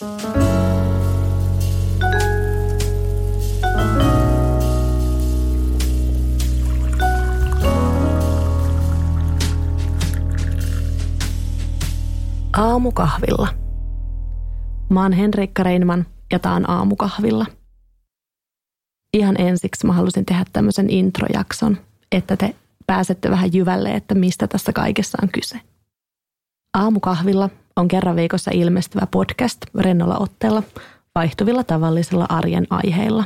Aamukahvilla. Mä oon Henrikka Reinman ja tää on Aamukahvilla. Ihan ensiksi mä halusin tehdä tämmöisen introjakson, että te pääsette vähän jyvälle, että mistä tässä kaikessa on kyse. Aamukahvilla on kerran viikossa ilmestyvä podcast rennolla otteella vaihtuvilla tavallisilla arjen aiheilla.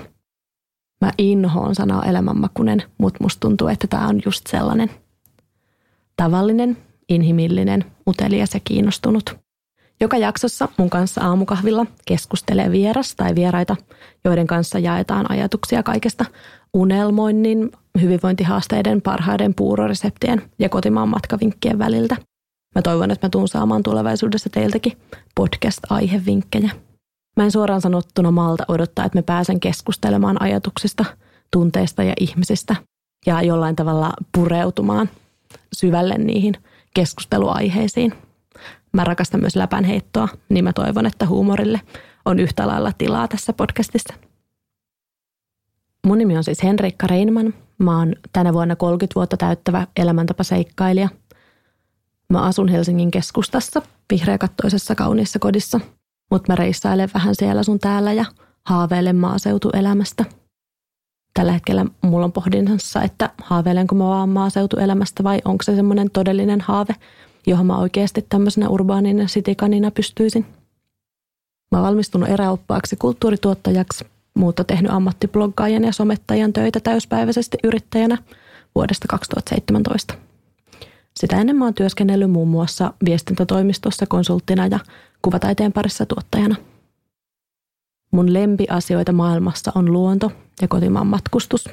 Mä inhoon sanaa elämänmakunen, mutta musta tuntuu, että tämä on just sellainen. Tavallinen, inhimillinen, utelias ja kiinnostunut. Joka jaksossa mun kanssa aamukahvilla keskustelee vieras tai vieraita, joiden kanssa jaetaan ajatuksia kaikesta unelmoinnin, hyvinvointihaasteiden, parhaiden puuroreseptien ja kotimaan matkavinkkien väliltä. Mä toivon, että mä tuun saamaan tulevaisuudessa teiltäkin podcast-aihevinkkejä. Mä en suoraan sanottuna malta odottaa, että me pääsen keskustelemaan ajatuksista, tunteista ja ihmisistä ja jollain tavalla pureutumaan syvälle niihin keskusteluaiheisiin. Mä rakastan myös läpänheittoa, niin mä toivon, että huumorille on yhtä lailla tilaa tässä podcastissa. Mun nimi on siis Henrikka Reinman. Mä oon tänä vuonna 30 vuotta täyttävä elämäntapaseikkailija. Mä asun Helsingin keskustassa, vihreäkattoisessa kauniissa kodissa, mutta mä reissailen vähän siellä sun täällä ja haaveilen maaseutuelämästä. Tällä hetkellä mulla on pohdinnassa, että haaveilenko mä vaan maaseutuelämästä vai onko se semmoinen todellinen haave, johon mä oikeasti tämmöisenä urbaanina sitikanina pystyisin. Mä oon valmistunut eräoppaaksi kulttuurituottajaksi mutta tehnyt ammattibloggaajan ja somettajan töitä täyspäiväisesti yrittäjänä vuodesta 2017. Sitä ennen mä oon työskennellyt muun muassa viestintätoimistossa konsulttina ja kuvataiteen parissa tuottajana. Mun lempiasioita maailmassa on luonto ja kotimaan matkustus,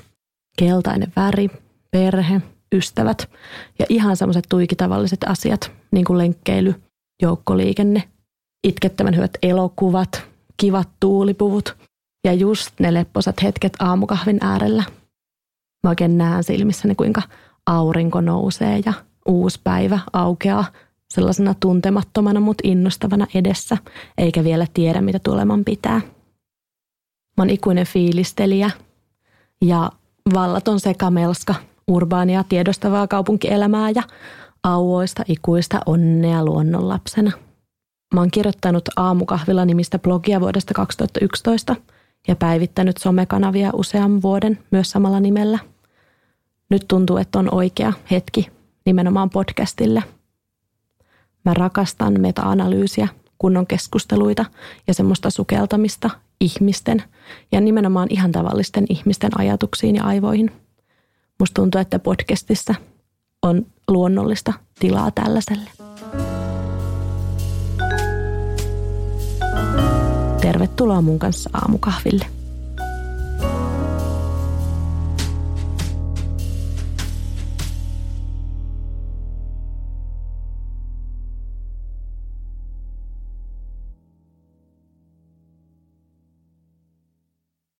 keltainen väri, perhe, ystävät ja ihan semmoiset tuikitavalliset asiat, niin kuin lenkkeily, joukkoliikenne, itkettävän hyvät elokuvat, kivat tuulipuvut ja just ne lepposat hetket aamukahvin äärellä. Mä oikein näen silmissäni, kuinka aurinko nousee ja uusi päivä aukeaa sellaisena tuntemattomana, mutta innostavana edessä, eikä vielä tiedä, mitä tuleman pitää. Mä oon ikuinen fiilistelijä ja vallaton sekamelska urbaania tiedostavaa kaupunkielämää ja auoista ikuista onnea luonnonlapsena. Mä oon kirjoittanut Aamukahvila nimistä blogia vuodesta 2011 – ja päivittänyt somekanavia usean vuoden myös samalla nimellä. Nyt tuntuu, että on oikea hetki nimenomaan podcastille. Mä rakastan meta-analyysiä, kunnon keskusteluita ja semmoista sukeltamista ihmisten ja nimenomaan ihan tavallisten ihmisten ajatuksiin ja aivoihin. Musta tuntuu, että podcastissa on luonnollista tilaa tällaiselle. Tervetuloa mun kanssa aamukahville.